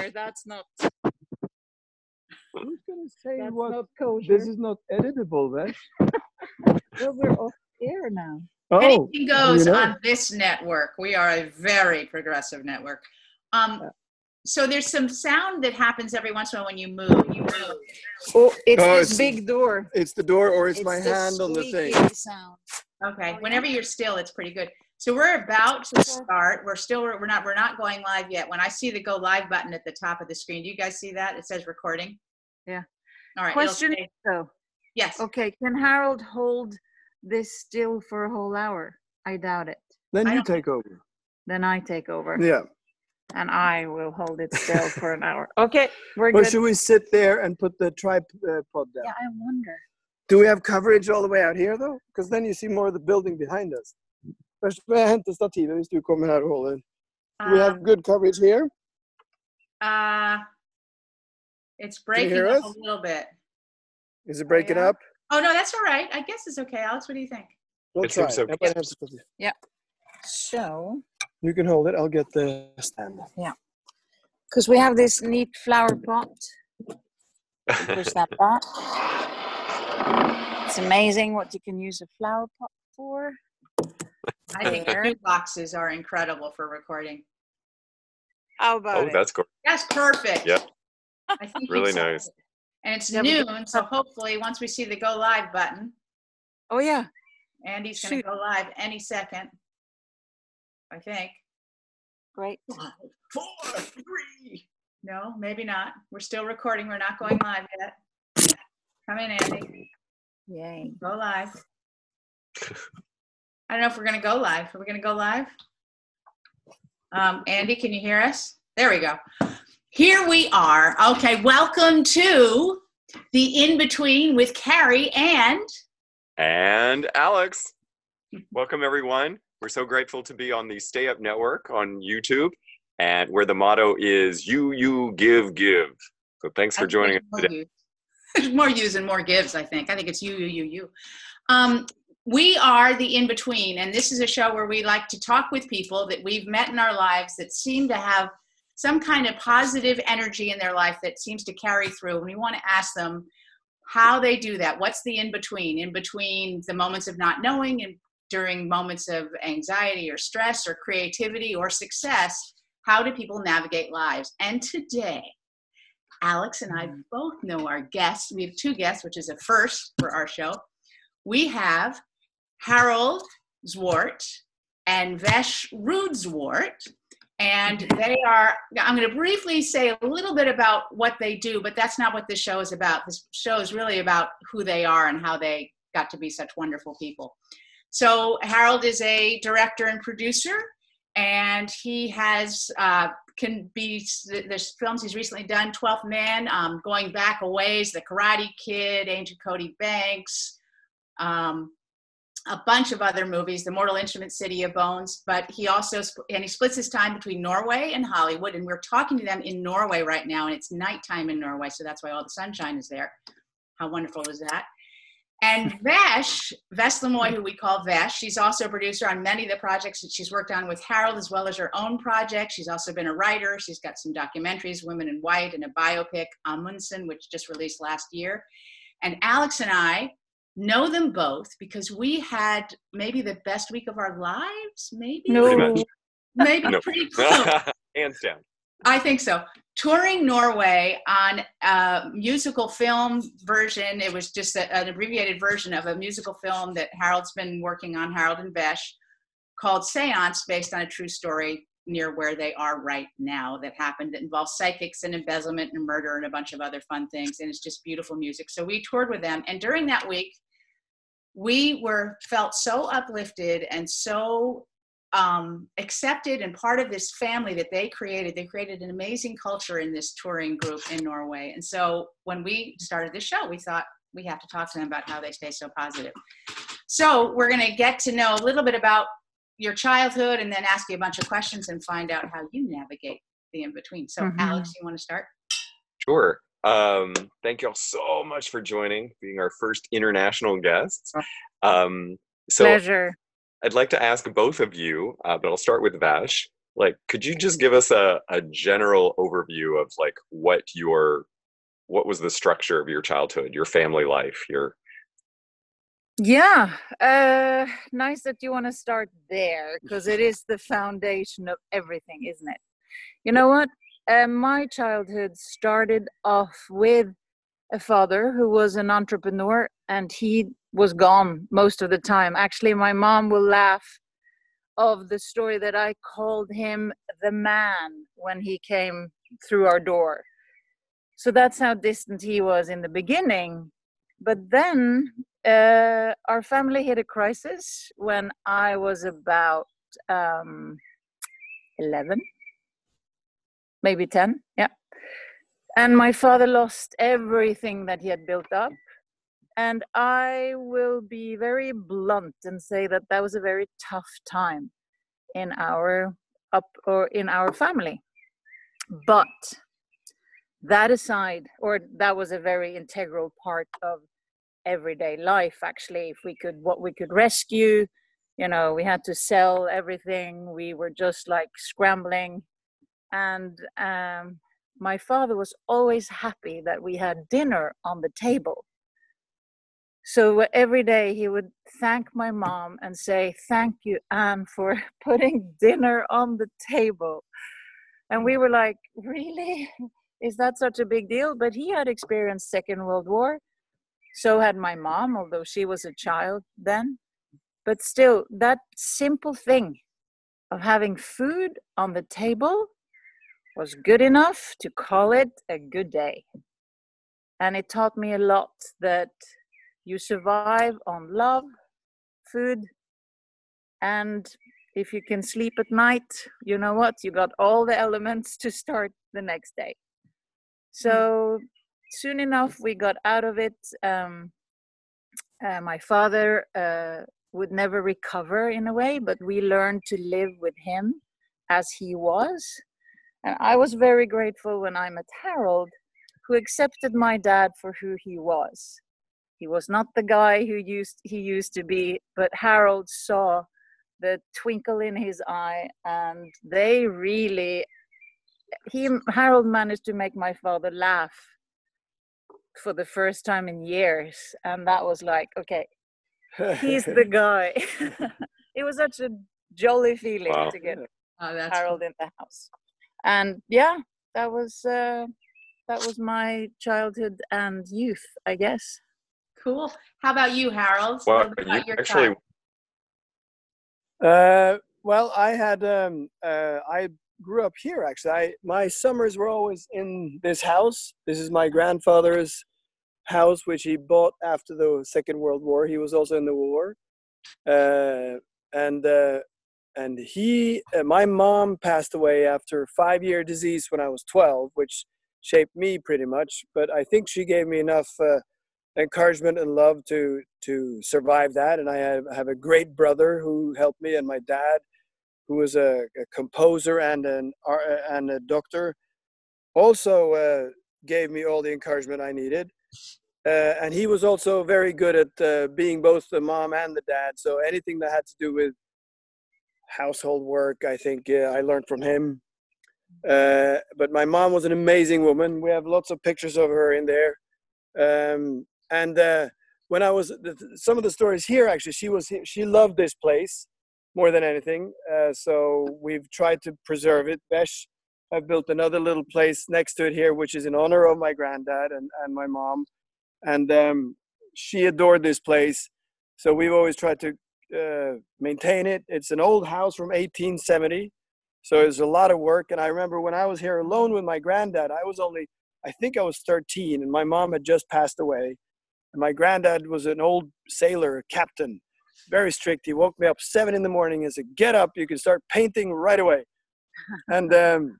there. That's not. Who's gonna say That's what? not. This is not editable, then. Well, we're off air now. Oh, Anything goes you know. on this network. We are a very progressive network. Um, so there's some sound that happens every once in a while when you move. You move. Oh, it's Oh, this it's- big door. it's the door or it's, It's my hand on the thing. Sound. Okay. Oh, Whenever you're still, it's pretty good. So we're about to start. We're still we're not we're not going live yet. When I see the go live button at the top of the screen, do you guys see that? It says recording. Yeah. All right. Question say- though. yes. Okay, can Harold hold this still for a whole hour? I doubt it. Then I you take over. Then I take over Yeah. and I will hold it still for an hour. Okay, we're Or good. should we sit there and put the tripod down? Yeah, I wonder. Do we have coverage all the way out here though? Because then you see more of the building behind us. Först får jag hämta stativet hvis du kommer här och håller. Do we have Um, good coverage here? uh, it's breaking up us? a little bit. Is it breaking yeah. up? Oh no, that's all right. I guess it's okay. Alex, what do you think? We'll It try. seems okay. Everybody has. So, You can hold it. I'll get the stand. Yeah. Because we have this neat flower pot. Push that back. It's amazing what you can use a flower pot for. I think There. the boxes are incredible for recording. How about oh, it? that's cool. That's perfect. Yep. I think Really said nice. it. And it's Yeah, we noon, so hopefully once we see the go live button, oh yeah, Andy's gonna Shoot. go live any second. I think. great. Four, three. No, maybe not. We're still recording. We're not going live yet. Come in, Andy. Yay. Go live. I don't know if we're gonna go live. Are we gonna go live? Um, Andy, can you hear us? There we go. Here we are. Okay, welcome to the in between with Carrie and And Alex, welcome everyone. We're so grateful to be on the Stay Up Network on YouTube, and where the motto is "You, you, give, give." So thanks for joining us today. more more use and more gives, I think. I think it's you, you, you, you. Um, we are the in between, and this is a show where we like to talk with people that we've met in our lives that seem to have some kind of positive energy in their life that seems to carry through. And we want to ask them how they do that. What's the in between? In between the moments of not knowing and during moments of anxiety or stress or creativity or success, how do people navigate lives? And today, Alex and I mm. both know our guests. We have two guests, which is a first for our show. We have Harold Zwart and Vesh Ruud Zwart. And they are, I'm going to briefly say a little bit about what they do, but that's not what this show is about. This show is really about who they are and how they got to be such wonderful people. So, Harold is a director and producer, and he has uh, can be there's films he's recently done 12th man um, going back a ways the karate kid agent cody banks um, a bunch of other movies the mortal instrument city of bones but he also sp- and he splits his time between norway and hollywood and we're talking to them in norway right now and it's nighttime in norway so that's why all the sunshine is there how wonderful is that and Vesh, Veslemøy, who we call Vesh, she's also a producer on many of the projects that she's worked on with Harold, as well as her own project. She's also been a writer. She's got some documentaries, Women in White, and a biopic, Amundsen, which just released last year. And Alex and I know them both because we had maybe the best week of our lives, maybe? No. Maybe No. pretty close. Hands down. I think so. Touring Norway on a musical film version. It was just a, an abbreviated version of a musical film that Harold's been working on, Harold and Vesh, called Seance, based on a true story near where they are right now that happened that involves psychics and embezzlement and murder and a bunch of other fun things. And it's just beautiful music. So we toured with them. And during that week, we were felt so uplifted and so um, accepted and part of this family that they created. They created an amazing culture in this touring group in Norway. And so when we started this show, we thought we have to talk to them about how they stay so positive. So we're going to get to know a little bit about your childhood and then ask you a bunch of questions and find out how you navigate the in between. So, Mhm. Alex, you want to start? Sure. Um, thank you all so much for joining, being our first international guests. Um, so pleasure. I'd like to ask both of you, uh, but I'll start with Vash. like could you just give us a, a general overview of like what your what was the structure of your childhood your family life your Yeah, uh, nice that you want to start there because it is the foundation of everything, isn't it? You know what? Uh, my childhood started off with a father who was an entrepreneur and he was gone most of the time. Actually, my mom will laugh of the story that I called him the man when he came through our door. So that's how distant he was in the beginning. But then uh, our family hit a crisis when I was about um, 11, maybe 10. Yeah. And my father lost everything that he had built up. And I will be very blunt and say that that was a very tough time in our up or in our family. But that aside, or that was a very integral part of everyday life actually if we could what we could rescue. You know we had to sell everything. We were just like scrambling. And um, my father was always happy that we had dinner on the table. So every day he would thank my mom and say thank you anne for putting dinner on the table. And we were like really? Is that such a big deal? But he had experienced second world war so had my mom, although she was a child then. But still, that simple thing of having food on the table was good enough to call it a good day. And it taught me a lot that you survive on love, food, and if you can sleep at night, you know what? You got all the elements to start the next day. Mm-hmm. So soon enough we got out of it. Um, uh, my father uh, would never recover in a way but we learned to live with him as he was. And i was very grateful when i met harold who accepted my dad for who he was. He was not the guy who used he used to be but harold saw the twinkle in his eye and they really he harold managed to make my father laugh for the first time in years and that was like okay he's the guy it was such a jolly feeling Wow. to get Oh, that's harold in the house and yeah that was uh that was my childhood and youth i guess cool. How about you, Harold? well What you your actually? Uh, well, I had um, uh, I grew up here actually. I my summers were always in this house. This is my grandfather's house, which he bought after the Second World War. He was also in the war, uh, and uh, and he uh, my mom passed away after five year disease when I was twelve, which shaped me pretty much. But I think she gave me enough. Uh, encouragement and love to to survive that and i have, have a great brother who helped me and my dad who was a, a composer and an and a doctor also uh, gave me all the encouragement i needed uh, and he was also very good at uh, being both the mom and the dad so anything that had to do with household work i think uh, i learned from him uh, but my mom was an amazing woman we have lots of pictures of her in there um, and uh, when I was some of the stories here, actually, she was she loved this place more than anything. Uh, so we've tried to preserve it. Vesh have built another little place next to it here, which is in honor of my granddad and, and my mom, and um, she adored this place. So we've always tried to uh, maintain it. It's an old house from 1870, so it's a lot of work. And I remember when I was here alone with my granddad, I was only I think I was 13, and my mom had just passed away. And my granddad was an old sailor, captain, very strict. He woke me up seven in the morning and said, "Get up! You can start painting right away." and um,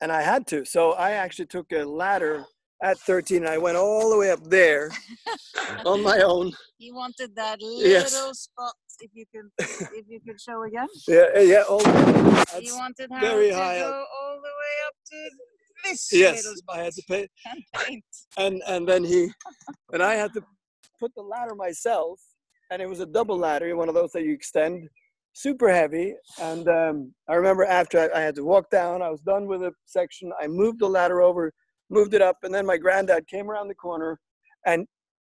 and I had to. So I actually took a ladder at 13, and I went all the way up there on my own. he wanted that Yes. little spot if you could if you could show again Yeah, eh, yeah. All, he that's- wanted very Harold to high go up. all the way up to this yes, little spot I had to pay. and paint and and then he and I had to put the ladder myself, and it was a double ladder, one of those that you extend. Super heavy. And um, I remember after I, I, had to walk down, I was done with a section. I moved the ladder over, moved it up, and then my granddad came around the corner and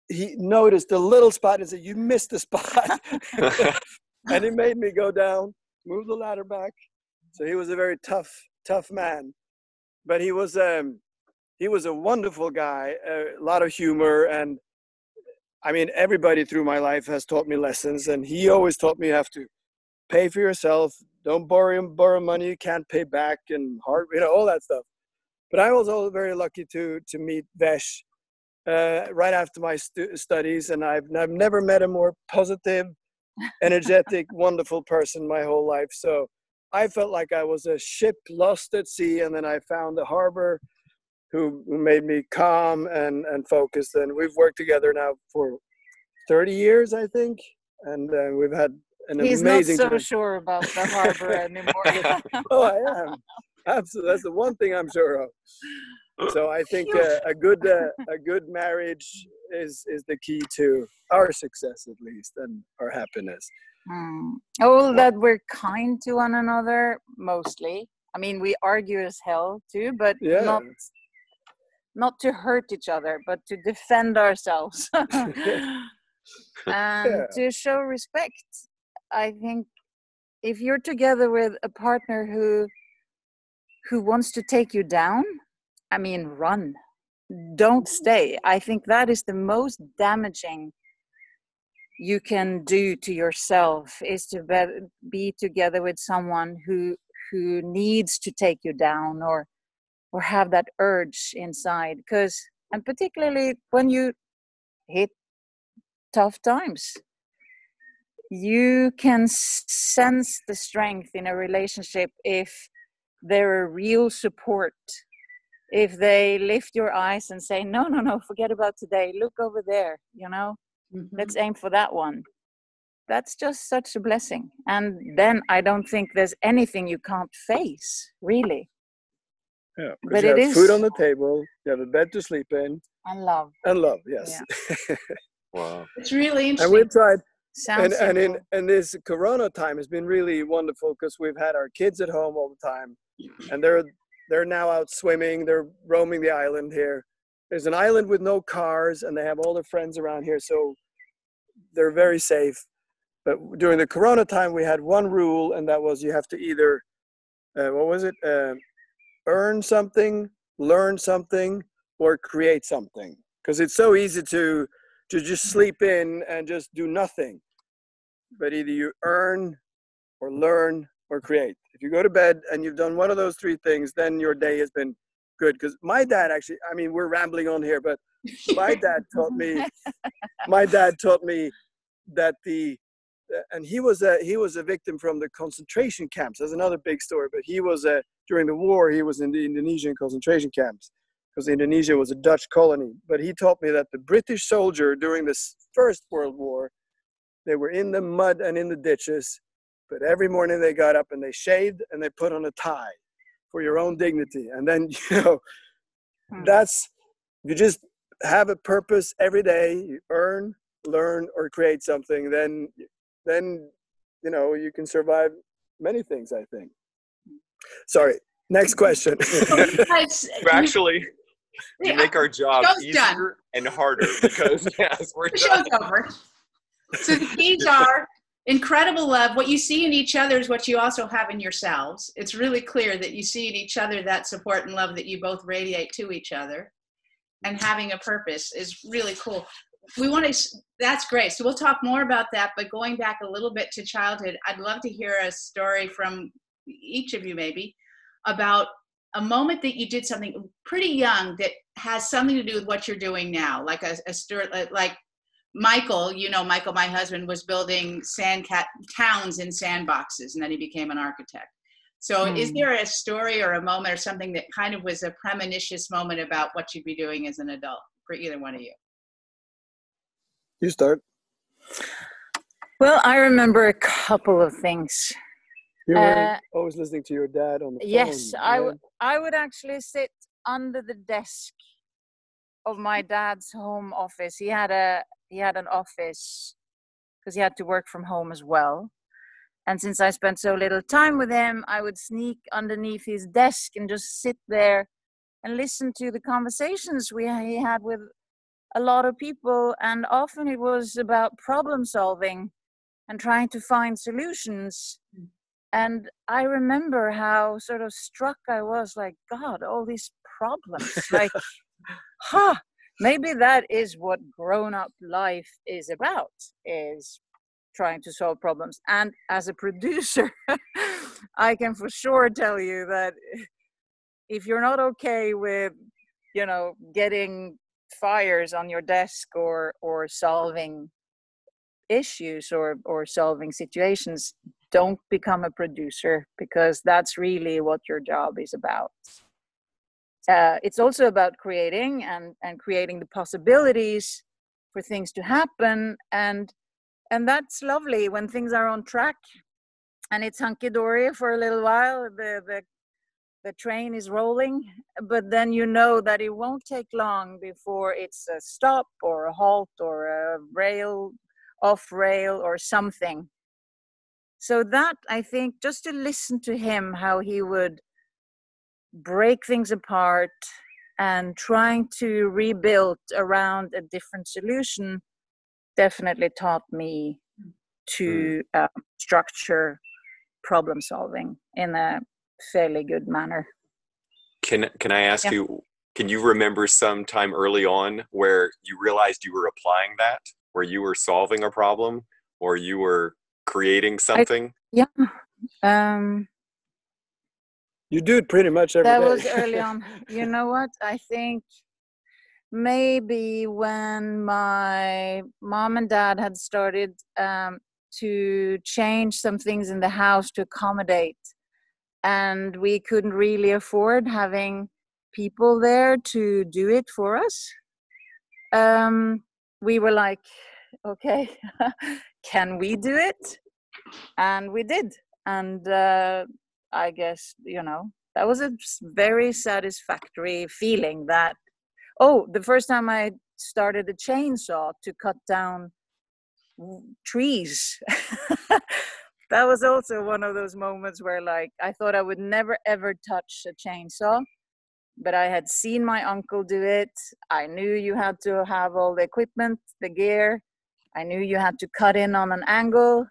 he noticed a little spot and said, You missed the spot. and he made me go down, move the ladder back. So he was a very tough, tough man. But he was um he was a wonderful guy, a lot of humor and I mean everybody through my life has taught me lessons and he always taught me you have to pay for yourself, don't borrow borrow money you can't pay back and hard you know, all that stuff. But I was also very lucky to to meet Vesh uh, right after my stu- studies, and I've, I've never met a more positive, energetic, wonderful person my whole life. So I felt like I was a ship lost at sea, and then I found a harbor who, who made me calm and, and focused. And we've worked together now for 30 years, I think, and uh, we've had an He's amazing. not so time. sure about the harbor anymore. oh, I am. Absolutely, that's the one thing I'm sure of so I think uh, a good uh, a good marriage is is the key to our success at least and our happiness. Mm. Oh, that we're kind to one another mostly. I mean, we argue as hell too, but yeah. not not to hurt each other, but to defend ourselves and yeah. to show respect. I think if you're together with a partner who who wants to take you down I mean, run. Don't stay. I think that is the most damaging you can do to yourself is to be, be together with someone who who needs to take you down or or have that urge inside because and particularly when you hit tough times you can sense the strength in a relationship if they're a real support. If they lift your eyes and say no no no forget about today. Look over there you know? Mm-hmm. let's aim for that one. That's just such a blessing. And then i don't think there's anything you can't face really. Yeah but you it have is food on the table you have a bed to sleep in. And love. And love yes. Yeah. wow. It's really interesting and we've tried Sounds and, and in and this corona time has been really wonderful because we've had our kids at home all the time and they're they're now out swimming. They're roaming the island here. There's an island with no cars, and they have all their friends around here, so they're very safe. But during the Corona time, we had one rule, and that was you have to either, uh, what was it, uh, earn something, learn something, or create something. Because it's so easy to to just sleep in and just do nothing. But either you earn, or learn, or create. If you go to bed and you've done one of those three things, then your day has been good. Because my dad actually, I mean, we're rambling on here, but my dad taught me, my dad taught me that the, uh, and he was a he was a victim from the concentration camps. That's another big story. But he was a during the war he was in the Indonesian concentration camps because Indonesia was a Dutch colony. But he taught me that the British soldier during the First World War, they were in the mud and in the ditches, but every morning they got up and they shaved and they put on a tie for your own dignity. And then, you know, hmm. that's, you just have a purpose every day, you earn, learn, or create something, then, then, you know, you can survive many things, I think. Sorry, next question. Actually, you make our job easier done. and harder because yes, we're the done. show's over. So the keys are incredible love. What you see in each other is what you also have in yourselves. It's really clear that you see in each other that support and love that you both radiate to each other. And having a purpose is really cool. We want to that's great. So we'll talk more about that but going back a little bit to childhood i'd love to hear a story from each of you maybe about a moment that you did something pretty young that has something to do with what you're doing now like a, a story like Michael, you know, Michael, my husband, was building sand cat towns in sandboxes, and then he became an architect. So, is hmm. there a story or a moment or something that kind of was a premonitious moment about what you'd be doing as an adult for either one of you? You start. Well, I remember a couple of things. You were uh, always listening to your dad on the phone. Yes, I, w- I would actually sit under the desk of my dad's home office. He had a he had an office because he had to work from home as well And since I spent so little time with him, I would sneak underneath his desk and just sit there and listen to the conversations we he had with a lot of people. And often it was about problem solving and trying to find solutions. Mm. And I remember how sort of struck I was like, God, all these problems. like, huh, maybe that is what grown up life is about, is trying to solve problems. And as a producer, I can for sure tell you that if you're not okay with, you know, getting fires on your desk or or solving issues or or solving situations don't become a producer because that's really what your job is about uh, it's also about creating and and creating the possibilities for things to happen. And and that's lovely when things are on track and it's hunky dory for a little while the the the train is rolling but then you know that it won't take long before it's a stop or a halt or a rail off rail or something. So that i think just to listen to him how he would break things apart and trying to rebuild around a different solution definitely taught me to uh, structure problem solving in a fairly good manner. Can can I ask Yeah. you? Can you remember some time early on where you realized you were applying that, where you were solving a problem, or you were creating something? Yeah. Um, You do it pretty much every day. that was early on. You know what? I think maybe when my mom and dad had started um, to change some things in the house to accommodate, and we couldn't really afford having people there to do it for us. Um, we were like, okay, can we do it? And we did. And uh, I guess, you know, that was a very satisfactory feeling that, oh, the first time I started a chainsaw to cut down trees. that was also one of those moments where, like, I thought I would never ever touch a chainsaw, but I had seen my uncle do it. I knew you had to have all the equipment, the gear. I knew you had to cut in on an angle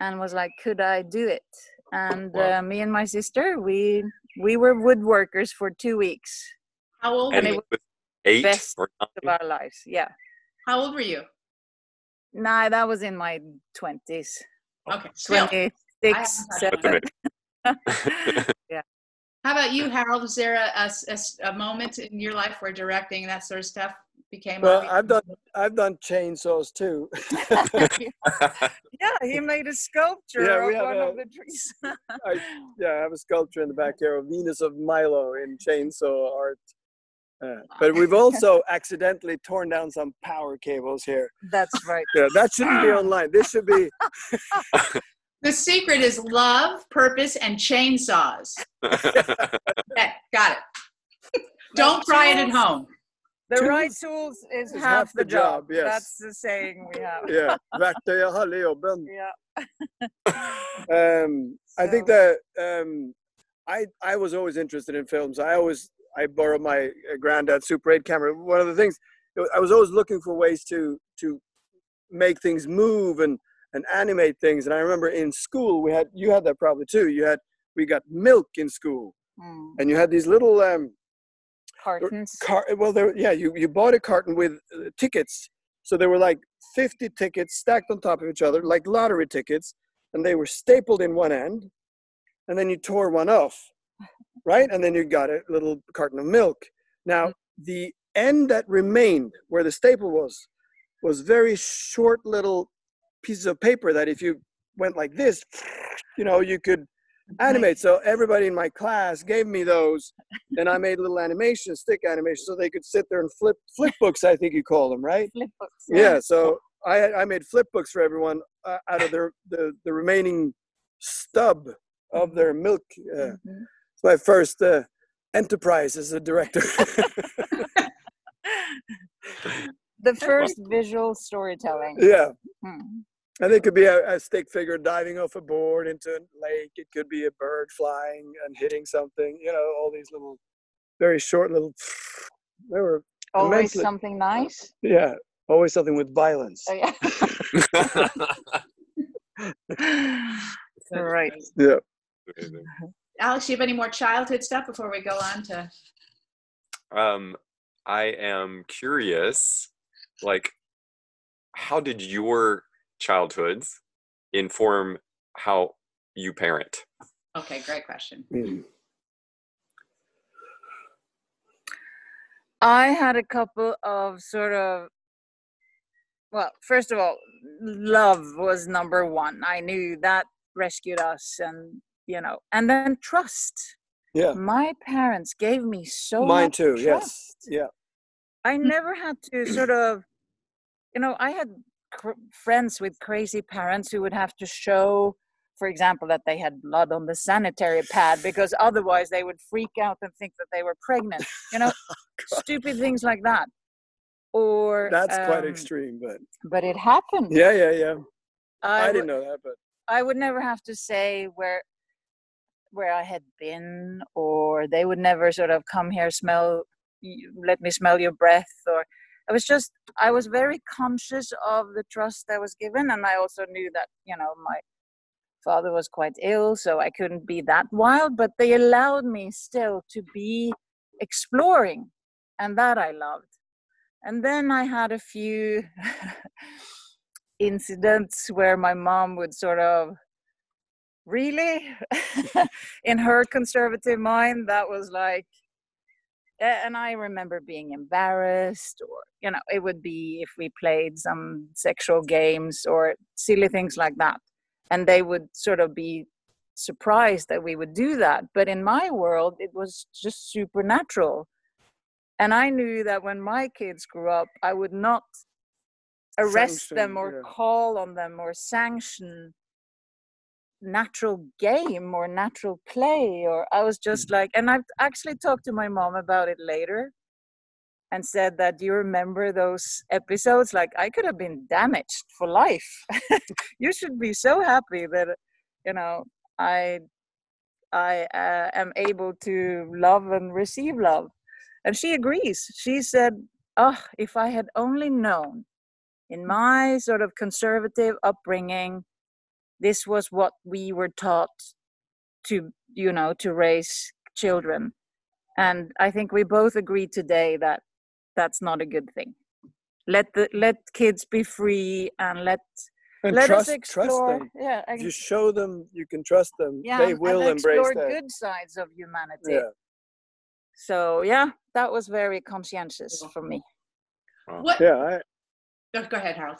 and was like, could I do it? And Wow. uh, me and my sister, we we were woodworkers for two weeks How old And were it you? eight best or of our lives. Yeah. How old were you? Nah, that was in my twenties. Okay, twenty six, Twenty I six, haven't seven. How about you, Harold? Is there a moment in your life where directing that sort of stuff became? Well. I've done I've done chainsaws too. yeah, he made a sculpture Yeah, of one a- of the trees. yeah, I have a sculpture in the back here of Venus of Milo in chainsaw art. Uh, but we've also accidentally torn down some power cables here. That's right. Yeah, that shouldn't be online. This should be the secret is love, purpose, and chainsaws. Okay, got it. Don't try it at home. The right tools is, is half, the job. yes. That's the saying we have. yeah. verktyg är halva jobben. Yeah. Um, I think that um, I I was always interested in films. I always I borrowed my uh, granddad's Super 8 camera. One of the things I was always looking for ways to to make things move and and animate things. And I remember in school we had you had that probably too. You had we got milk in school, Mm. and you had these little um, Cartons. car well there yeah you you bought a carton with uh, tickets. So there were like 50 tickets stacked on top of each other like lottery tickets and they were stapled in one end and then you tore one off right? And then you got a little carton of milk. Now the end that remained where the staple was was very short little pieces of paper that if you went like this you know you could animate. So everybody in my class gave me those, and I made little animations, stick animations, so they could sit there and flip flip books. I think you call them, right? Flip books. Yeah. So I had- I made flip books for everyone uh, out of their the the remaining stub of their milk. Uh, Mhm. it's my first uh, enterprise as a director. the first visual storytelling. yeah. Hmm. And it could be a, a stick figure diving off a board into a lake. It could be a bird flying and hitting something. You know, all these little, very short little. They were Always immensely- something nice. yeah, always something with violence. Oh, yeah. right. Yeah. Amazing. Alex, do you have any more childhood stuff before we go on to? Um, I am curious, like, how did your childhoods inform how you parent? Okay, great question. Mm. I had a couple of sort of well, first of all, love was number one. I knew that rescued us and you know, and then trust. Yeah. My parents gave me so Mine much too. Yes. trust. Yeah. I never had to sort of, you know, I had cr- friends with crazy parents who would have to show, for example, that they had blood on the sanitary pad because otherwise they would freak out and think that they were pregnant. You know, stupid things like that. Or That's quite um, extreme, but But it happened. yeah, yeah, yeah. I, would- didn't know that, but I would never have to say where where I had been, or they would never sort of come here, smell, let me smell your breath, or I was just I was very conscious of the trust that was given, and I also knew that you know my father was quite ill, so I couldn't be that wild, but they allowed me still to be exploring, and that I loved. And then I had a few incidents where my mom would sort of really in her conservative mind that was like and i remember being embarrassed or you know it would be if we played some sexual games or silly things like that and they would sort of be surprised that we would do that but in my world it was just supernatural and i knew that when my kids grew up i would not arrest them or yeah. call on them or sanction natural game or natural play or i was just Mm. like and i've actually talked to my mom about it later and said that you remember those episodes? Like i could have been damaged for life. You should be so happy that you know i i uh, am able to love and receive love. And she agrees. She said oh if i had only known in my sort of conservative upbringing this was what we were taught to you know to raise children and i think we both agree today that that's not a good thing let the let kids be free and let and let trust, us explore trust them. yeah If you show them, you can trust them. yeah they and will embrace explore that. good sides of humanity Yeah. so yeah that was very conscientious for me What? Yeah. I, Go, go ahead, Harold.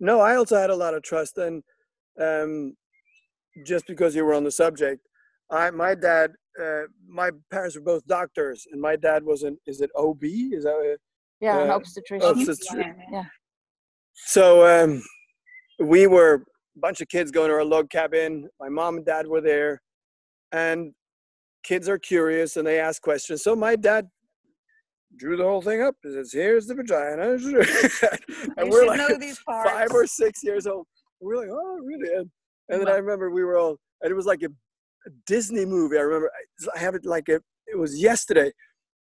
No, I also had a lot of trust, and um, just because you were on the subject, I my dad, uh, my parents were both doctors, and my dad was an is it OB? Is that what- yeah an Uh, obstetrician yeah so? Um, we were a bunch of kids going to our log cabin. My mom and dad were there, and kids are curious and they ask questions. So my dad drew the whole thing up. He says, "Here's the vagina," and you we're like, know these parts five or six years old. We're like, oh, really? And, and then I remember we were all, and it was like a, a Disney movie. I remember, I, I have it like a, it was yesterday.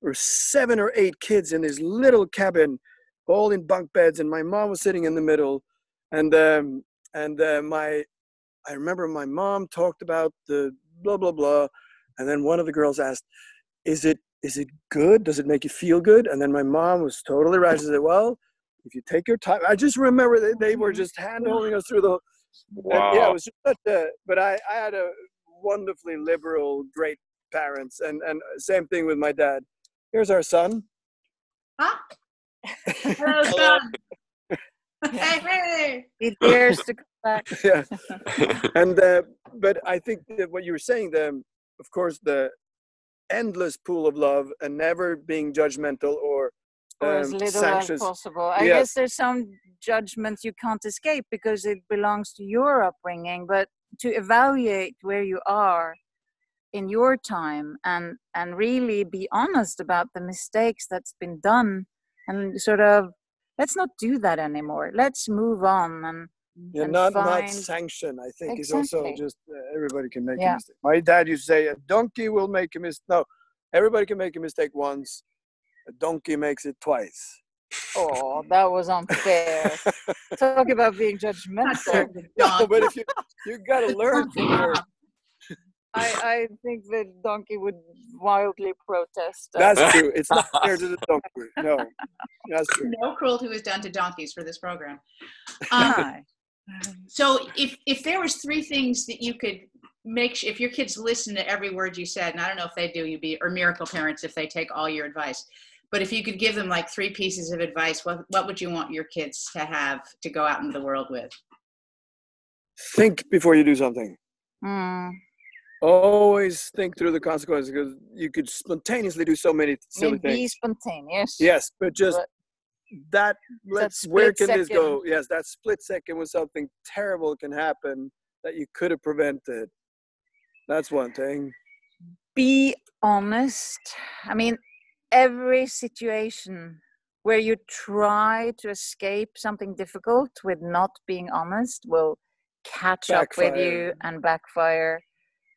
There were seven or eight kids in this little cabin, all in bunk beds, and my mom was sitting in the middle, and um, and uh, my, I remember my mom talked about the blah blah blah, and then one of the girls asked, "Is it is it good? Does it make you feel good?" And then my mom was totally right. She said, "Well." If you take your time. I just remember that they were just hand holding us through the. and yeah, it was just such a. But I, I had a wonderfully liberal, great parents, and and same thing with my dad. Here's our son. Huh? Hello, son. hey, hey. he dares to come back yeah, and uh, but I think that what you were saying, the of course the endless pool of love and never being judgmental or or as um, little as possible. I Yeah. guess there's some judgments you can't escape because it belongs to your upbringing, but to evaluate where you are in your time and and really be honest about the mistakes that's been done and sort of let's not do that anymore. Let's move on and Yeah, and not not sanction. I think is also just uh, everybody can make a mistake. My dad used to say, "A donkey will make a mistake." No, everybody can make a mistake once. A donkey makes it twice. Oh, that was unfair. Talk about being judgmental. no, but if you you got to learn from your. I, I think the donkey would wildly protest. that. That's true. It's not fair to the donkey. No, that's true. no cruelty was done to donkeys for this program. Um, Hi. so if if there was three things that you could make sh- if your kids listen to every word you said and i don't know if they do you'd be or miracle parents if they take all your advice but if you could give them like three pieces of advice what what would you want your kids to have to go out into the world with Think before you do something. Mm. Always think through the consequences because you could spontaneously do so many I silly mean, be things. spontaneous. Yes, but just But that. Let's. Where can split this go? Yes, that split second when something terrible can happen that you could have prevented. That's one thing. Be honest. I mean, every situation where you try to escape something difficult with not being honest will catch up with you and backfire.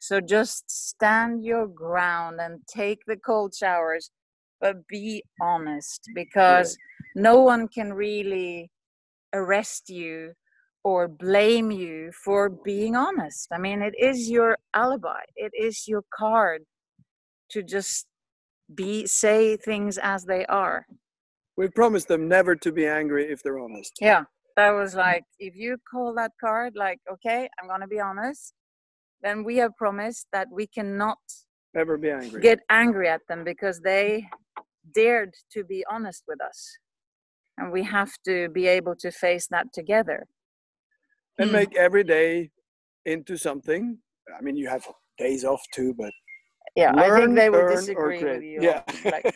So just stand your ground and take the cold showers, but be honest because no one can really arrest you or blame you for being honest. I mean, it is your alibi, it is your card to just be say things as they are. We promised them never to be angry if they're honest. Yeah, that was like if you call that card like, okay, I'm gonna be honest, then we have promised that we cannot ever be angry. get angry at them because they dared to be honest with us. And we have to be able to face that together. and Hmm. make every day into something. I mean, you have days off too, but Yeah, I think they would disagree with you. Yeah. Like,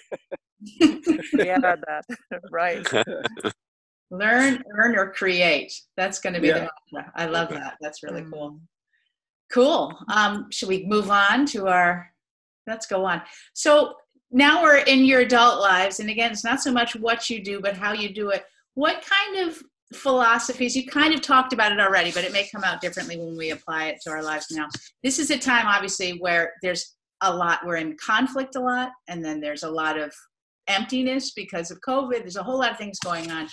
yeah, that right. learn earn or create that's going to be Yeah. the mantra. i love that that's really Mm. cool cool um should we move on to our let's go on so now we're in your adult lives and again it's not so much what you do but how you do it what kind of philosophies you kind of talked about it already but it may come out differently when we apply it to our lives now this is a time obviously where there's a lot we're in conflict a lot and then there's a lot of emptiness because of covid there's a whole lot of things going on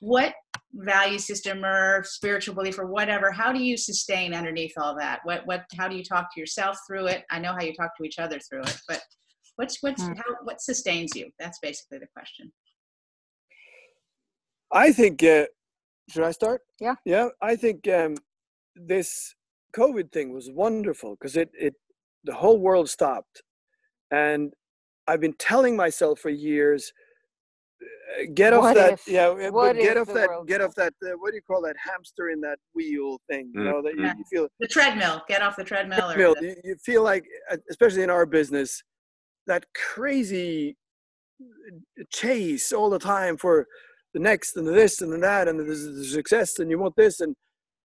what value system or spiritual belief or whatever how do you sustain underneath all that what what how do you talk to yourself through it i know how you talk to each other through it but what's what's Mm. how what sustains you that's basically the question I think. Uh, should I start? Yeah. Yeah. I think um, this COVID thing was wonderful because it it the whole world stopped, and I've been telling myself for years. Get off What that, if- yeah. what But get off that, get off that. Uh, what do you call that hamster in that wheel thing? You Mm, know that you, mm. you feel the treadmill get off the treadmill or treadmill, the- you, you feel like uh, especially in our business that crazy uh, chase all the time for the next and the this and the that and the, the success and you want this and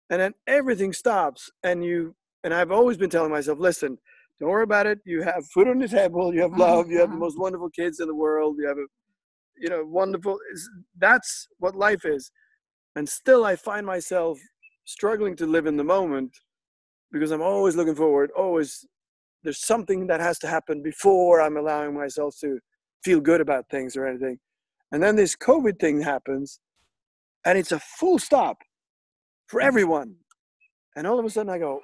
and then everything stops and you and i've always been telling myself listen don't worry about it. You have food on the table. You have love. You have the most wonderful kids in the world. You have a you know wonderful that's what life is. And still i find myself struggling to live in the moment because i'm always looking forward always there's something that has to happen before i'm allowing myself to feel good about things or anything. And then this covid thing happens and it's a full stop for everyone. And all of a sudden i go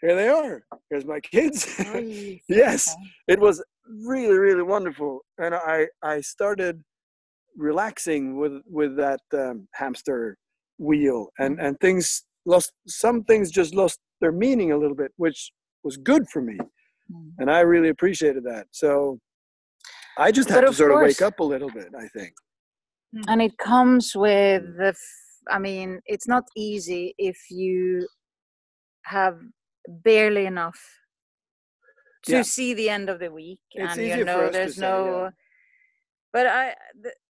here they are. Here's my kids. Yes it was really really wonderful. And i i started relaxing with with that um, hamster wheel. And Mhm. and things lost some things just lost their meaning a little bit which was good for me. Mm. and i really appreciated that. So i just had to sort of wake up a little bit i think. And it comes with Mm. the f- i mean it's not easy if you have barely enough to Yeah. see the end of the week It's and you know there's say, no yeah. but i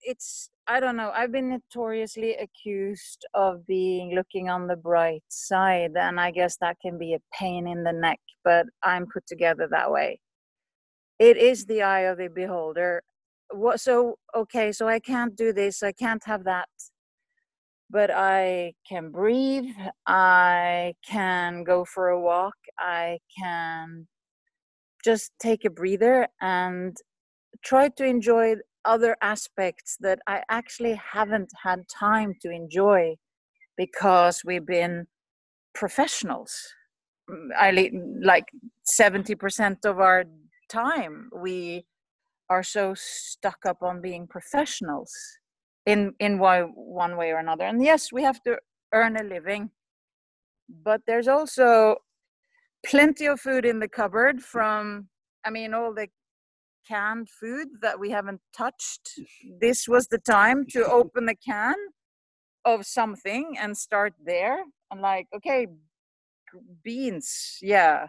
it's i don't know i've been notoriously accused of being looking on the bright side and i guess that can be a pain in the neck but i'm put together that way it is the eye of the beholder what so okay so i can't do this i can't have that but I can breathe. I can go for a walk. I can just take a breather and try to enjoy other aspects that I actually haven't had time to enjoy because we've been professionals. Mm, I like 70% of our time we are so stuck up on being professionals in in one way or another. And yes we have to earn a living but there's also plenty of food in the cupboard from i mean all the canned food that we haven't touched. This was the time to open the can of something and start there. And like okay beans. Yeah.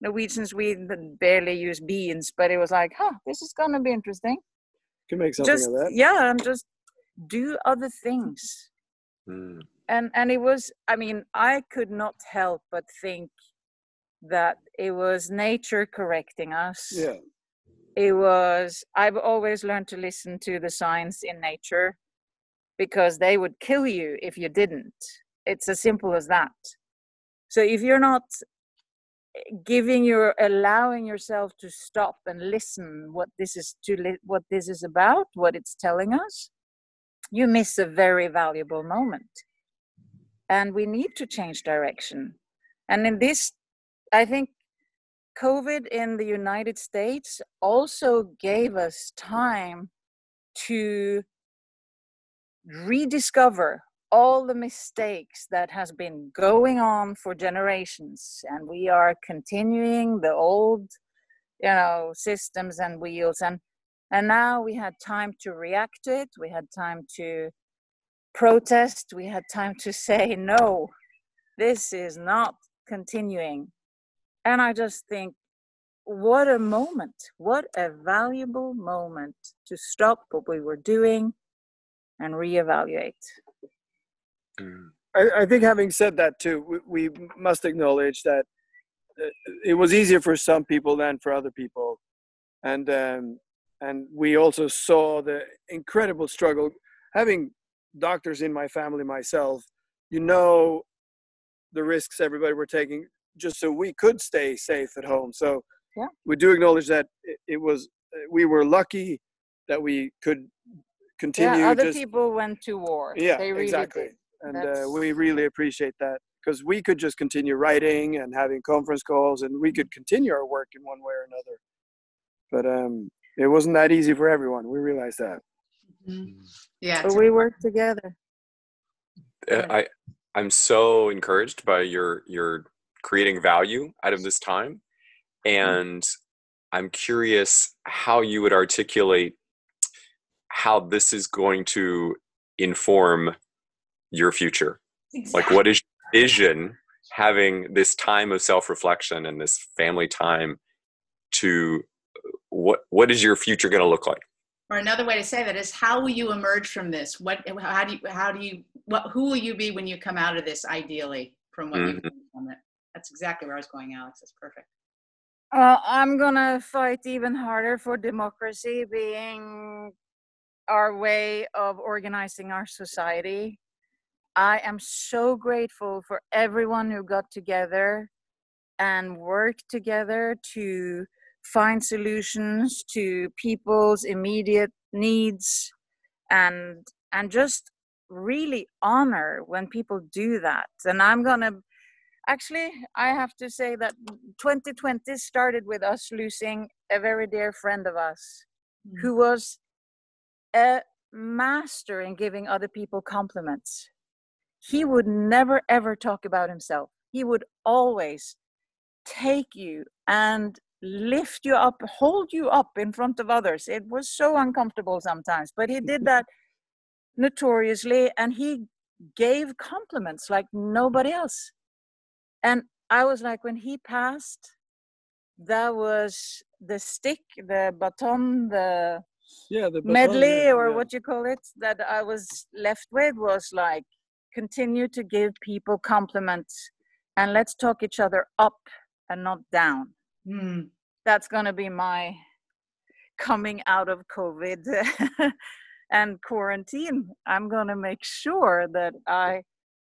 Norwegians we barely use beans but it was like huh this is gonna be interesting. Can make something just, of that. yeah and just do other things. Mm. and and it was i mean i could not help but think that it was nature correcting us. Yeah. It was i've always learned to listen to the signs in nature because they would kill you if you didn't. It's as simple as that. So if you're not giving your allowing yourself to stop and listen what this is to li- what this is about what it's telling us you miss a very valuable moment. And we need to change direction. And in this, I think COVID in the United States also gave us time to rediscover all the mistakes that has been going on for generations and we are continuing the old you know systems and wheels and and now we had time to react to it, we had time to protest, we had time to say, no, this is not continuing. And I just think, what a moment, what a valuable moment to stop what we were doing and reevaluate. I, I think, having said that, too, we, we must acknowledge that uh, it was easier for some people than for other people. And um, and we also saw the incredible struggle. Having doctors in my family myself you know the risks everybody were taking just so we could stay safe at home. So yeah. we do acknowledge that it, was we were lucky that we could continue yeah, other just, people went to war. Yeah really exactly. did. and uh, we really appreciate that because we could just continue writing and having conference calls and we could continue our work in one way or another. But um it wasn't that easy for everyone. We realized that. Mm-hmm. Yeah. But we worked together. Uh, I I'm so encouraged by your your creating value out of this time, and I'm curious how you would articulate how this is going to inform your future. Exactly. Like, what is vision having this time of self reflection and this family time to what what is your future going to look like? Or another way to say that is how will you emerge from this? What how do you how do you what who will you be when you come out of this ideally from what mm-hmm. you from it? That's exactly where i was going alex. That's perfect. Uh, i'm gonna fight even harder for democracy being our way of organizing our society. I am so grateful for everyone who got together and worked together to find solutions to people's immediate needs and and just really honor when people do that. And i'm gonna actually i have to say that 2020 started with us losing a very dear friend of us mm. who was a master in giving other people compliments. He would never ever talk about himself. He would always take you and lift you up, hold you up in front of others. It was so uncomfortable sometimes, but he did that notoriously and he gave compliments like nobody else. And I was like, when he passed, that was the stick, the baton, the yeah, the baton, medley, or yeah. what you call it, that I was left with was like, continue to give people compliments and let's talk each other up and not down. Mm. That's going to be my coming out of COVID. and quarantine, I'm going to make sure that I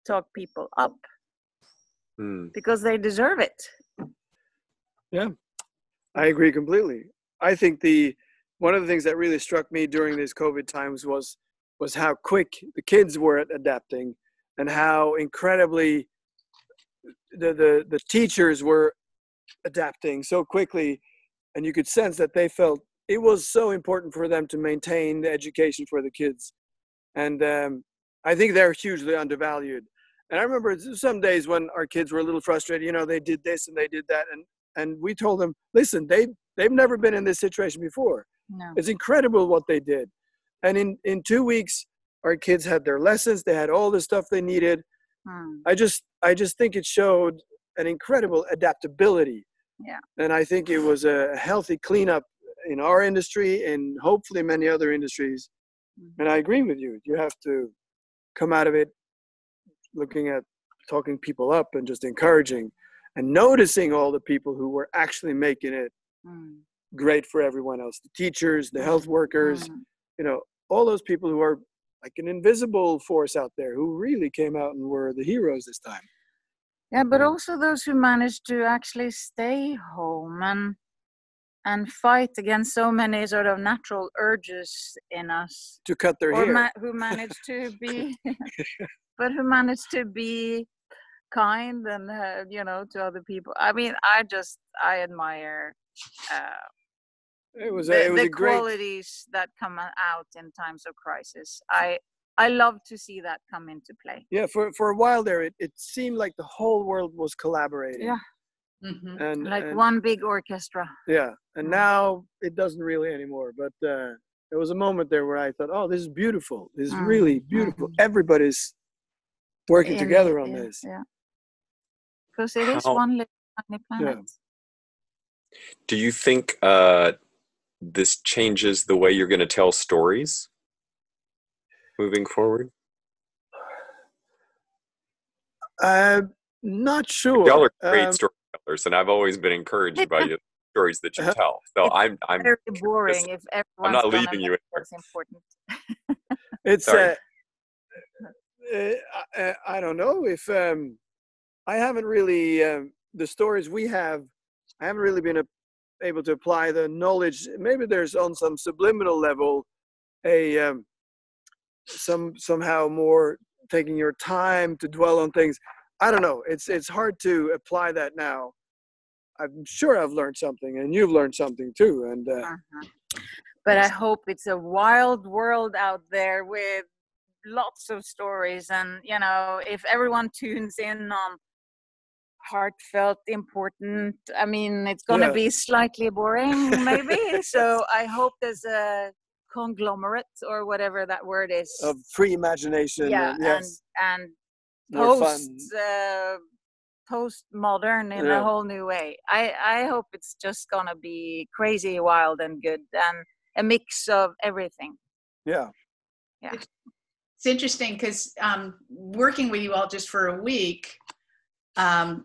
talk people up Hmm. because they deserve it. Yeah, I agree completely. I think the one of the things that really struck me during these COVID times was was how quick the kids were at adapting and how incredibly the the, the teachers were adapting so quickly and you could sense that they felt it was so important for them to maintain the education for the kids. And um, i think they're hugely undervalued. And i remember some days when our kids were a little frustrated you know they did this and they did that and and we told them listen they they've never been in this situation before. No. it's incredible what they did. And in in two weeks our kids had their lessons they had all the stuff they needed. Hmm. i just i just think it showed an incredible adaptability Yeah. and i think it was a healthy cleanup in our industry and hopefully many other industries Mhm. and i agree with you you have to come out of it looking at talking people up and just encouraging and noticing all the people who were actually making it Hmm. great for everyone else the teachers the health workers Hmm. you know all those people who are like an invisible force out there who really came out and were the heroes this time Yeah, but also those who managed to actually stay home and and fight against so many sort of natural urges in us, to cut their or hair ma- who managed to be, but who managed to be kind and uh, you know to other people. I mean, I just I admire uh, it was the, a, it was the a great qualities that come out in times of crisis. I I love to see that come into play. yeah for for a while there it, it seemed like the whole world was collaborating Yeah. Mhm. and Like and- one big orchestra. yeah and Mm. now it doesn't really anymore but uh there was a moment there where i thought oh this is beautiful this is Mm, really beautiful mhm. everybody's working in- together on yeah, this Yeah. Because it is How- one little tiny planet. Do you think uh, this changes the way you're going to tell stories moving forward? i'm not sure Y'all are great Um, storytellers, and I've always been encouraged by the stories that you Uh-huh. tell. So It's I'm, I'm, Very boring if everyone's not gonna leaving you It's important. It's Sorry. uh, uh, I, I don't know if um, I haven't really um, the stories we have. I haven't really been a, able to apply the knowledge. Maybe there's on some subliminal level a um, some somehow more taking your time to dwell on things. I don't know. It's it's hard to apply that now. I'm sure I've learned something, and you've learned something too. And uh, Uh-huh. But I hope it's a wild world out there with lots of stories. And, you know, if everyone tunes in on heartfelt, important, I mean, it's going to Yeah. be slightly boring, maybe. so I hope there's a conglomerate or whatever that word is. of free imagination. yeah, and, yes, and, and post uh, postmodern in Yeah. a whole new way. I I hope it's just gonna be crazy, wild, and good, and a mix of everything. Yeah. Yeah. It's interesting because um, working with you all just for a week, um,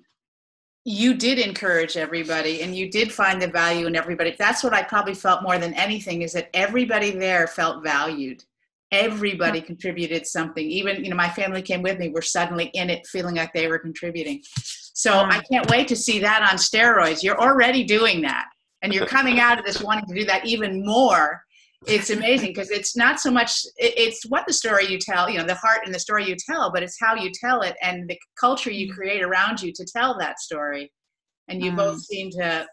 you did encourage everybody and you did find the value in everybody. That's what I probably felt more than anything is that everybody there felt valued. Everybody contributed something. Even, you know, my family came with me, we were suddenly in it feeling like they were contributing. So I can't wait to see that on steroids. You're already doing that. And you're coming out of this wanting to do that even more it's amazing because it's not so much it, it's what the story you tell you know the heart and the story you tell but it's how you tell it and the culture you create around you to tell that story. And you both seem to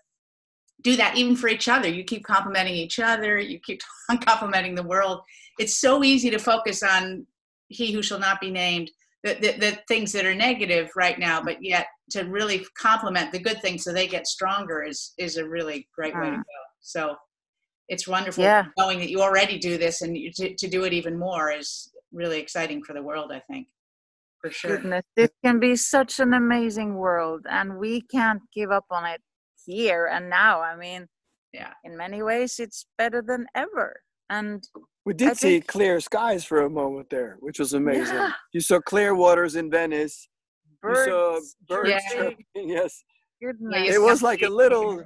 do that even for each other. You keep complimenting each other you keep complimenting the world. It's so easy to focus on he who shall not be named the, the, the things that are negative right now but yet to really compliment the good things so they get stronger is is a really great way to Mm. go. So it's wonderful Yeah. knowing that you already do this and you, to, to do it even more is really exciting for the world i think for sure Goodness, this can be such an amazing world, and we can't give up on it here and now. I mean, Yeah. in many ways, it's better than ever. And We did I see think- clear skies for a moment there, which was amazing. Yeah. You saw clear waters in Venice. birds, you saw birds Yeah. Yes, goodness. you it was like a people little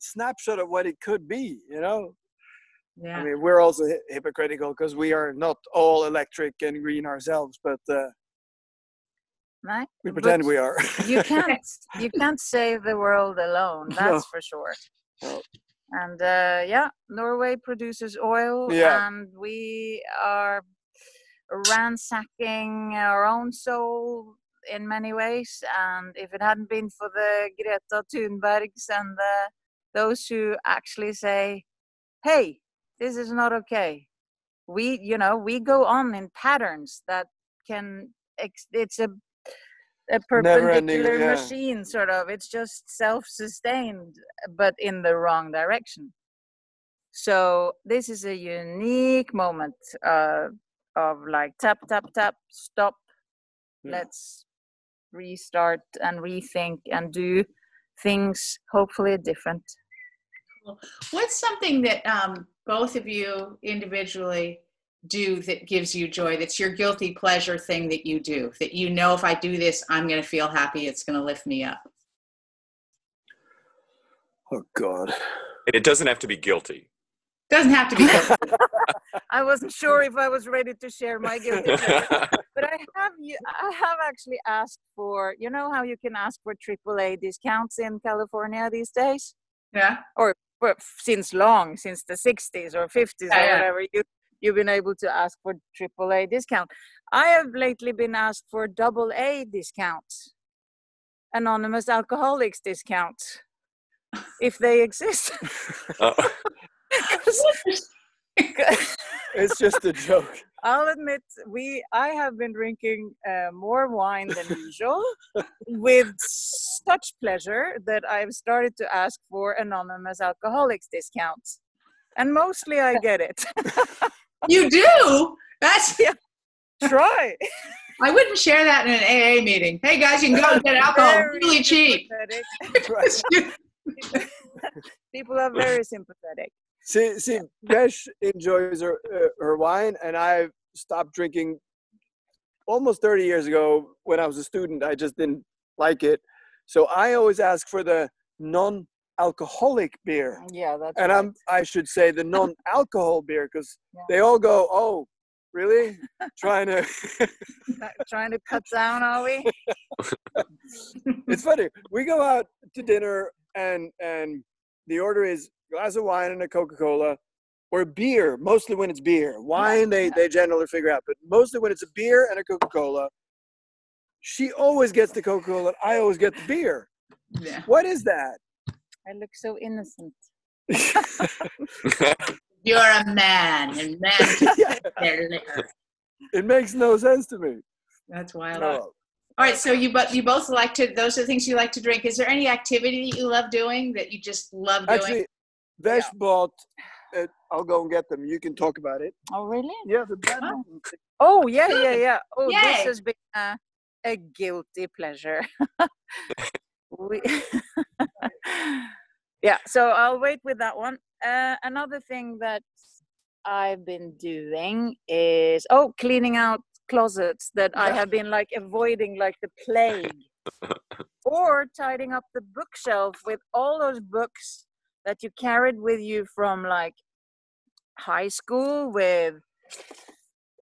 snapshot of what it could be. You know, Yeah. I mean, we're also hypocritical because we are not all electric and green ourselves, but uh, Right? we But pretend we are. you can't you can't save the world alone No. that's for sure No. and uh, yeah norway produces oil Yeah. and we are ransacking our own soul in many ways and if it hadn't been for the greta thunbergs and the, those who actually say hey this is not okay. We you know we go on in patterns that can, it's a a Never ending, perpendicular yeah. machine sort of. It's just self-sustained but in the wrong direction. So this is a unique moment uh, of like tap tap tap stop. Yeah. let's restart and rethink and do things hopefully different What's something that um, both of you individually do that gives you joy? That's your guilty pleasure thing that you do, that you know if I do this, I'm going to feel happy, it's going to lift me up. oh God. And it doesn't have to be guilty. Doesn't have to be good. i wasn't sure if i was ready to share my guilty pleasure but I have you. I have actually asked for. You know how you can ask for AAA discounts in California these days, yeah. or since long, since the 60s or 50s Yeah, or whatever. You you've been able to ask for AAA discount. I have lately been asked for double A discounts, anonymous alcoholics discounts, if they exist. Uh, 'Cause- It's just a joke. I'll admit we I have been drinking uh, more wine than usual with such pleasure that I've started to ask for anonymous alcoholics discounts. And mostly I get it. You do? That's, Try. I wouldn't share that in an AA meeting. Hey guys, you can go and get alcohol Very really cheap. sympathetic. People are very sympathetic. See, see, Vesh enjoys her uh, her wine, and I stopped drinking almost 30 years ago when I was a student. I just didn't like it, so I always ask for the non-alcoholic beer, Yeah, that's and right. I'm I should say the non-alcohol beer because Yeah. they all go, "Oh, really?" Trying to. Trying to cut down, are we? it's funny. We go out to dinner, and and the order is glass of wine and a Coca-Cola. Or beer, mostly when it's beer. Wine, they, they generally figure out, but mostly when it's a beer and a Coca Cola, she always gets the Coca Cola. I always get the beer. Yeah. What is that? I look so innocent. You're a man, and men Yeah, their liquor. it makes no sense to me. That's wild. No. All right, so you but you both like to. Those are the things you like to drink. Is there any activity that you love doing that you just love doing? Actually, Vesh bought. Uh, I'll go and get them. You can talk about it. Oh, really? Yeah, the badminton. thing. Oh, yeah, yeah, yeah. Oh, this has been a, a guilty pleasure. we yeah, so I'll wait with that one. Uh, another thing that I've been doing is oh, cleaning out closets that I have been like avoiding like the plague, or tidying up the bookshelf with all those books that you carried with you from like high school with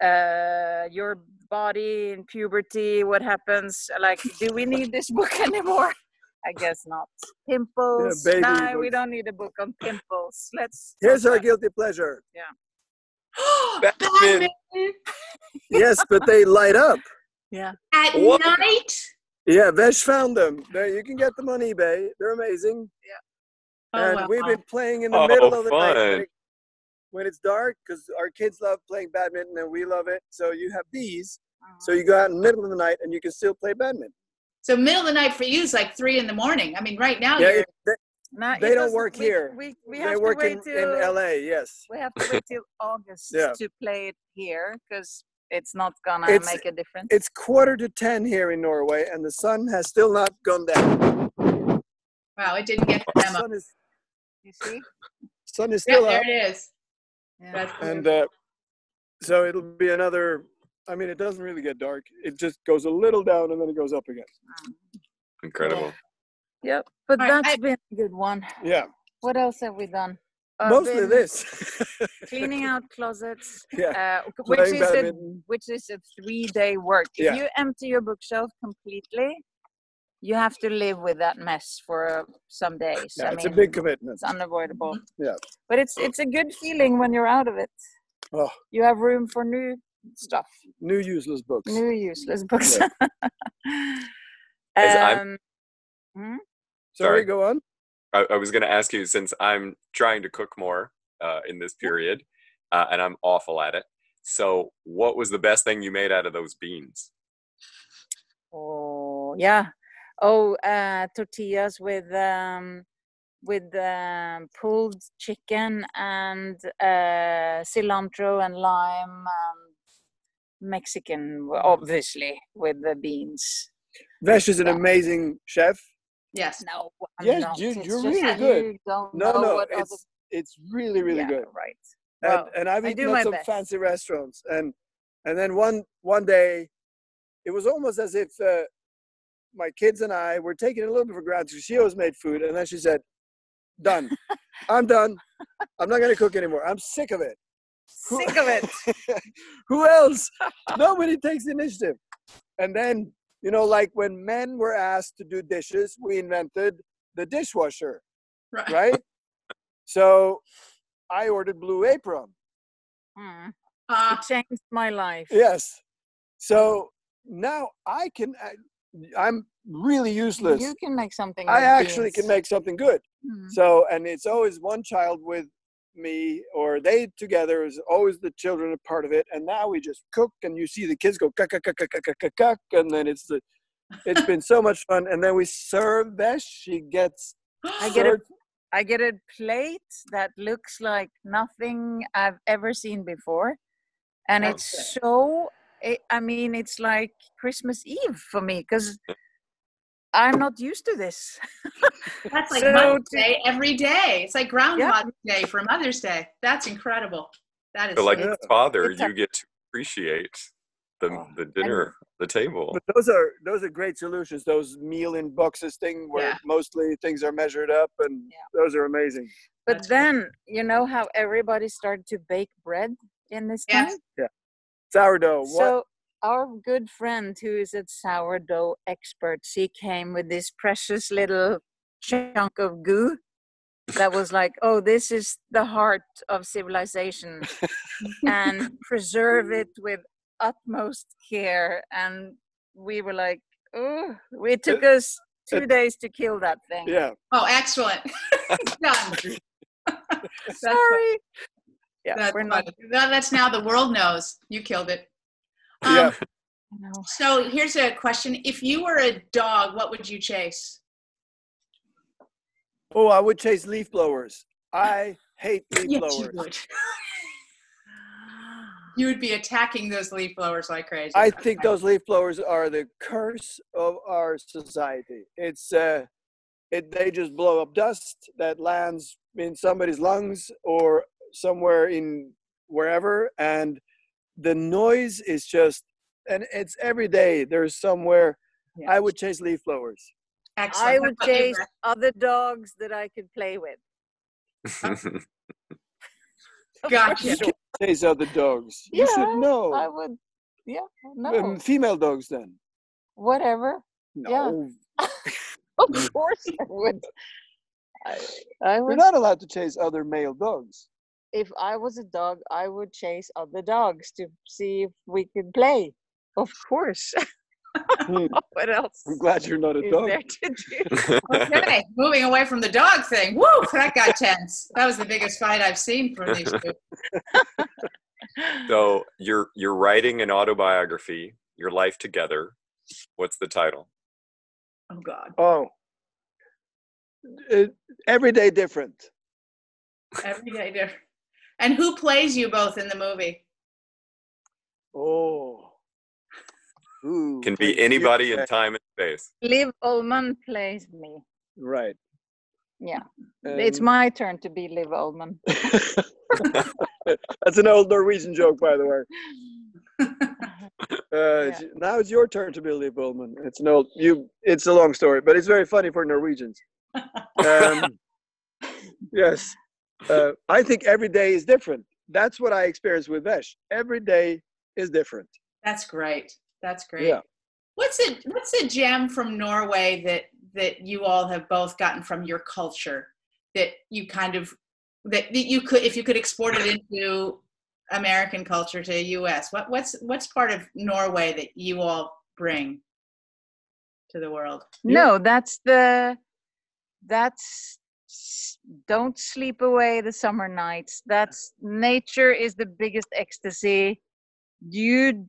uh your body in puberty what happens like do we need this book anymore i guess not pimples baby no we don't need a book on pimples let's Here's our guilty pleasure. Batman. Batman Yes, but they light up. yeah at What? night. Yeah, Vesh found them. There, you can get them on eBay. They're amazing. Oh, Oh, and wow. we've been playing in the Oh, middle of the night fun. when, when it's dark because our kids love playing badminton and we love it. So you have these. So you go out in the middle of the night and you can still play badminton. So middle of the night for you is like three in the morning. I mean, right now Yeah, you're it- they, No, it they don't work we- here. we, we they have work to in, wait till in LA. Yes. we have to wait till august Yeah. to play it here because it's not gonna It's- make a difference It's quarter to ten here in Norway, and the sun has still not gone down. wow, it didn't get the The sun is you see sun is Yeah, still there up, it is. yeah. That's cool. and uh, so it'll be another. I mean, it doesn't really get dark. It just goes a little down and then it goes up again. Incredible. yep but All right, that's I- been a good one Yeah. what else have we done I've Mostly this. cleaning out closets, yeah. uh, which Playing is a which is a three day work. If Yeah. you empty your bookshelf completely, you have to live with that mess for uh, some days. Yeah, I it's mean, a big commitment. it's unavoidable. Yeah. But it's it's a good feeling when you're out of it. Oh, You have room for new stuff, new useless books. new useless books. As I'm- um, Sorry, Sorry. go on. I, I was going to ask you since I'm trying to cook more uh, in this period, uh, and I'm awful at it. So, what was the best thing you made out of those beans? Oh yeah. Oh, uh, tortillas with um, with um, pulled chicken and uh, cilantro and lime and Mexican, obviously with the beans. Vesh is an Yeah. amazing chef. Yes. No, I'm Yes, not. you- It's you're just really that good. You No, no, it's other, it's really really yeah, good. Right. And, Well, and I've I eaten at some best. fancy restaurants, and and then one one day, it was almost as if uh, my kids and I were taking it a little bit for granted. 'cause She always made food, and then she said, "Done. I'm done. I'm not gonna cook anymore. I'm sick of it. Who- Sick of it. Who else? Nobody takes the initiative. And then, you know, like when men were asked to do dishes, we invented the dishwasher, Right. right? so I ordered Blue Apron. Mm, Uh, it changed my life. Yes. So now I can, I, I'm really useless. You can make something. I actually can make something good. Mm. So, and it's always one child with me or they together is always the children a part of it. And now we just cook and you see the kids go kuk, kuk, kuk, kuk, kuk, kuk, kuk, and then it's the, it's been so much fun. And then we serve Vesh. She gets I get a served. I get a plate that looks like nothing I've ever seen before, and Okay. it's so. It, I mean, it's like Christmas Eve for me because I'm not used to this. That's like So Mother's to- Day every day. It's like Groundhog Day for Mother's Day. That's incredible. That is So, like so- Yeah. father, It's a- you get to appreciate the Oh, the dinner, the table. But those are those are great solutions. Those meal in boxes thing where Yeah. mostly things are measured up, and Yeah. those are amazing. But That's great. then you know how everybody started to bake bread in this Yes. time. Sourdough. What? So our good friend who is a sourdough expert, she came with this precious little chunk of goo that was like, oh, this is the heart of civilization, and preserve it with utmost care. And we were like, oh, it took us two it- days to kill that thing. yeah. Oh, excellent. Done. Sorry. Yeah, That's, we're not. That's now the world knows. You killed it. Yeah. Um, No. So here's a question. If you were a dog, what would you chase? Oh, I would chase leaf blowers. I hate leaf Yes, blowers. you would. You would be attacking those leaf blowers like crazy. I think those leaf blowers are the curse of our society. It's uh, it they just blow up dust that lands in somebody's lungs or somewhere in wherever, and the noise is just and it's every day. There's somewhere. Yeah. I would chase leaf blowers. Excellent. I would chase other dogs that I could play with. For Gotcha. sure. Chase other dogs. You Yeah, should know. I would. Yeah. No. Um, female dogs then. whatever. No, Yeah. Of course I would. I, I you're not allowed to chase other male dogs. If I was a dog, I would chase other dogs to see if we could play. Of course. Hmm, what else I'm glad you're not a is dog. there to do? Okay, moving away from the dog thing. Woo, that got tense. That was the biggest fight I've seen from these two. so you're you're writing an autobiography, your life together. What's the title? Oh God, Oh, it, every day different. every day different. And who plays you both in the movie? Oh, Ooh, Can be anybody in time and space. Liv Ullmann plays me. Right. Yeah. it's Um, my turn to be Liv Ullmann. That's an old Norwegian joke, by the way. Uh, it's- Now it's your turn to be Liv Ullmann. It's an old you. It's a long story, but it's very funny for Norwegians. Um, yes. Uh, I think every day is different. That's what I experience with Vesh. Every day is different. That's great. That's great. Yeah. What's it what's a gem from Norway that that you all have both gotten from your culture that you kind of that, that you could if you could export it into American culture to US? What what's what's part of Norway that you all bring to the world? No, that's the that's s- don't sleep away the summer nights. That's nature is the biggest ecstasy. You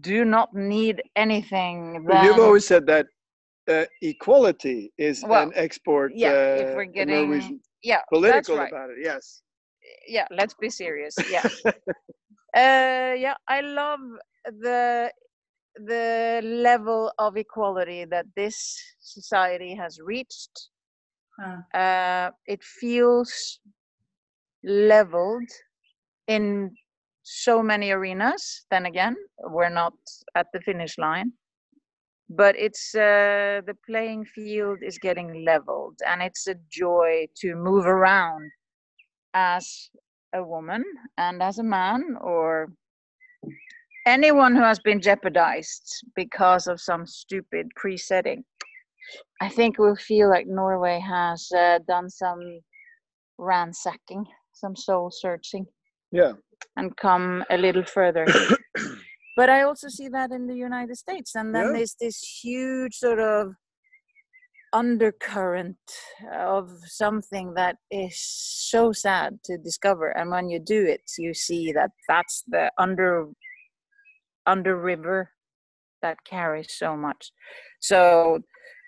do not need anything. You've always said that uh, equality is Well, an export. yeah, uh, if we're getting yeah, political right. about it. Yes. yeah let's be serious yeah uh yeah i love the the level of equality that this society has reached Uh it feels leveled in so many arenas. Then again we're not at the finish line but it's uh, the playing field is getting leveled and it's a joy to move around as a woman and as a man or anyone who has been jeopardized because of some stupid presetting i think we'll feel like norway has uh, done some ransacking some soul searching Yeah. and come a little further but i also see that in the united states and then Yeah. there's this huge sort of undercurrent of something that is so sad to discover and when you do it you see that that's the under under river that carries so much so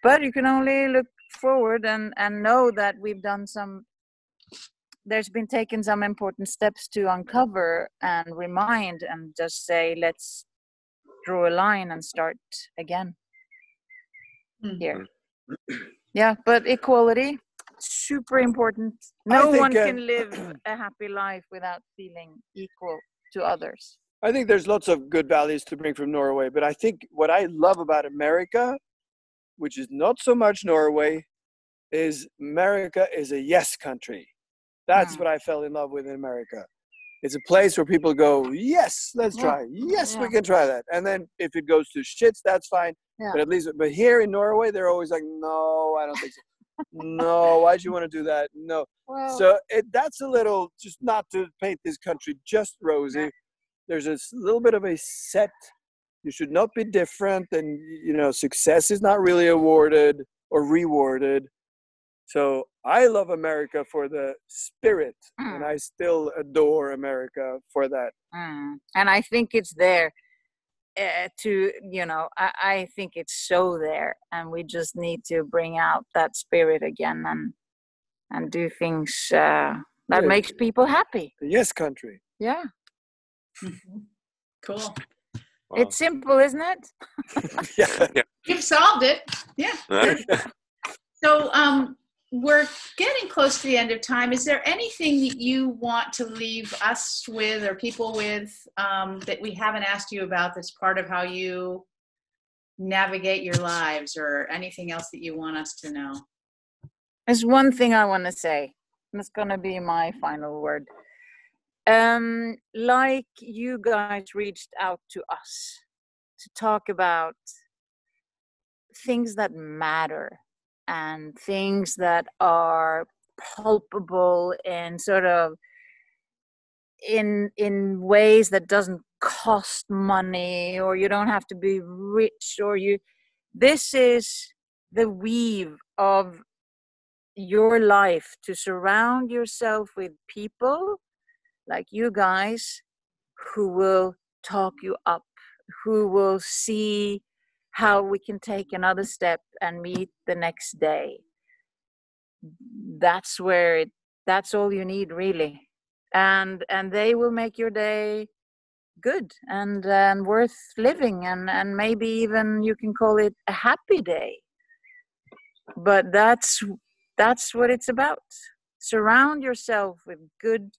but you can only look forward and and know that we've done some there's been taken some important steps to uncover and remind and just say let's draw a line and start again. Hmm. here. Yeah but equality super important. No think, one uh, can live a happy life without feeling equal to others. I think there's lots of good values to bring from Norway, but I think what I love about America, which is not so much Norway, is America is a yes country. That's Mm. what I fell in love with in America. It's a place where people go, yes, let's Yeah. try. Yes, we can try that. And then if it goes to shits, that's fine. Yeah. But at least, but here in Norway, they're always like, no, I don't think so. no, why'd you want to do that? No. well So it, that's a little, just not to paint this country just rosy. There's a little bit of a set. You should not be different, and you know, success is not really awarded or rewarded. So I love America for the spirit, and I still adore America for that. Mm. And I think it's there uh, to, you know, I, I think it's so there. And we just need to bring out that spirit again and and do things uh, that Yeah. makes people happy. Yes country. Yeah. Cool. Wow. It's simple, isn't it? yeah. You've solved it. Yeah. Huh? So um, we're getting close to the end of time. Is there anything that you want to leave us with or people with um, that we haven't asked you about that's part of how you navigate your lives or anything else that you want us to know? There's one thing I want to say. and it's gonna be my final word. Um, like you guys reached out to us to talk about things that matter and things that are palpable and sort of in in ways that doesn't cost money or you don't have to be rich or you this is the weave of your life to surround yourself with people like you guys who will talk you up, who will see how we can take another step and meet the next day. That's where it, that's all you need really. And and they will make your day good and and worth living and and maybe even you can call it a happy day. But that's that's what it's about. Surround yourself with good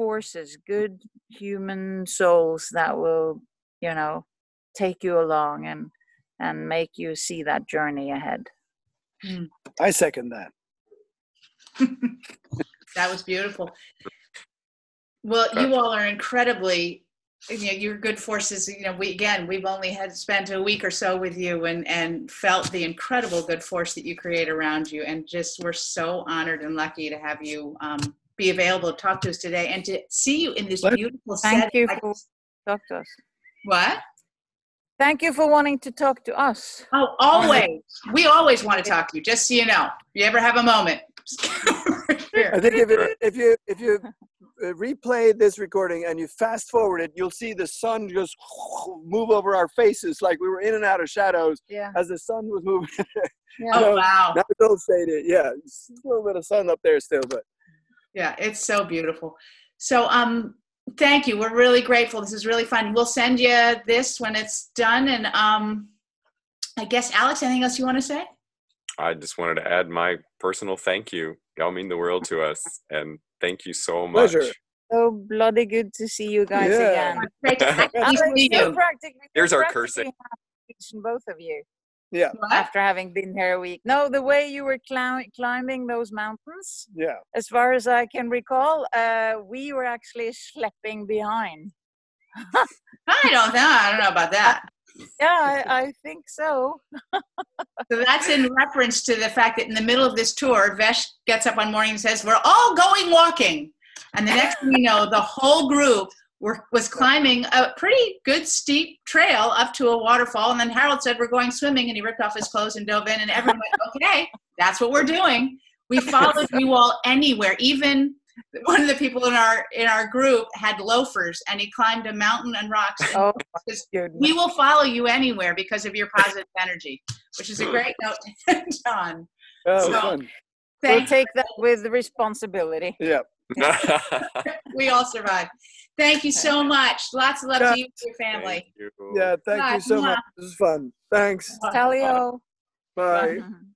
forces, good human souls that will, you know, take you along and and make you see that journey ahead. I second that. That was beautiful. Well, you all are incredibly, you know, you're good forces. You know, we again, we've only had spent a week or so with you, and and felt the incredible good force that you create around you, and just we're so honored and lucky to have you um, be available to talk to us today, and to see you in this Pleasure. beautiful Thank setting. you I- for talk to us. what? Thank you for wanting to talk to us. Oh, always. We always want to talk to you. Just so you know, you ever have a moment. Here. I think if it, if you if you uh, replay this recording and you fast forward it, you'll see the sun just move over our faces like we were in and out of shadows Yeah. as the sun was moving. Yeah. Oh No, wow. Not don't say it. Yeah, it's a little bit of sun up there still, but Yeah, it's so beautiful. So um thank you. We're really grateful. This is really fun. We'll send you this when it's done and um I guess Alex, anything else you want to say? I just wanted to add my personal thank you. Y'all mean the world to us, and thank you so much. Pleasure. So bloody good to see you guys Yeah. again. It's great to actually Alex, see you're you. practically- Here's our cursing. practically half Asian, both of you, Yeah, What? after having been here a week. No, the way you were cli- climbing those mountains, yeah. as far as I can recall, uh, we were actually schlepping behind. I don't know. I don't know about that. Yeah, I, I think so. So that's in reference to the fact that in the middle of this tour, Vesh gets up one morning and says, We're all going walking. And the next thing you know, the whole group were, was climbing a pretty good steep trail up to a waterfall. And then Harold said, We're going swimming. And he ripped off his clothes and dove in. And everyone went, Okay, that's what we're doing. We followed you all anywhere. Even one of the people in our in our group had loafers and he climbed a mountain and rocks. And Oh, Because we will follow you anywhere because of your positive energy, which is a great note to end on. That was So- fun. We'll take that with the responsibility. Yeah. we all survived. Thank you so much. Lots of love to you and your Thank family. you. Yeah. Thank Bye. you so Mwah. much. This is fun. Thanks. Talio. Bye. Bye.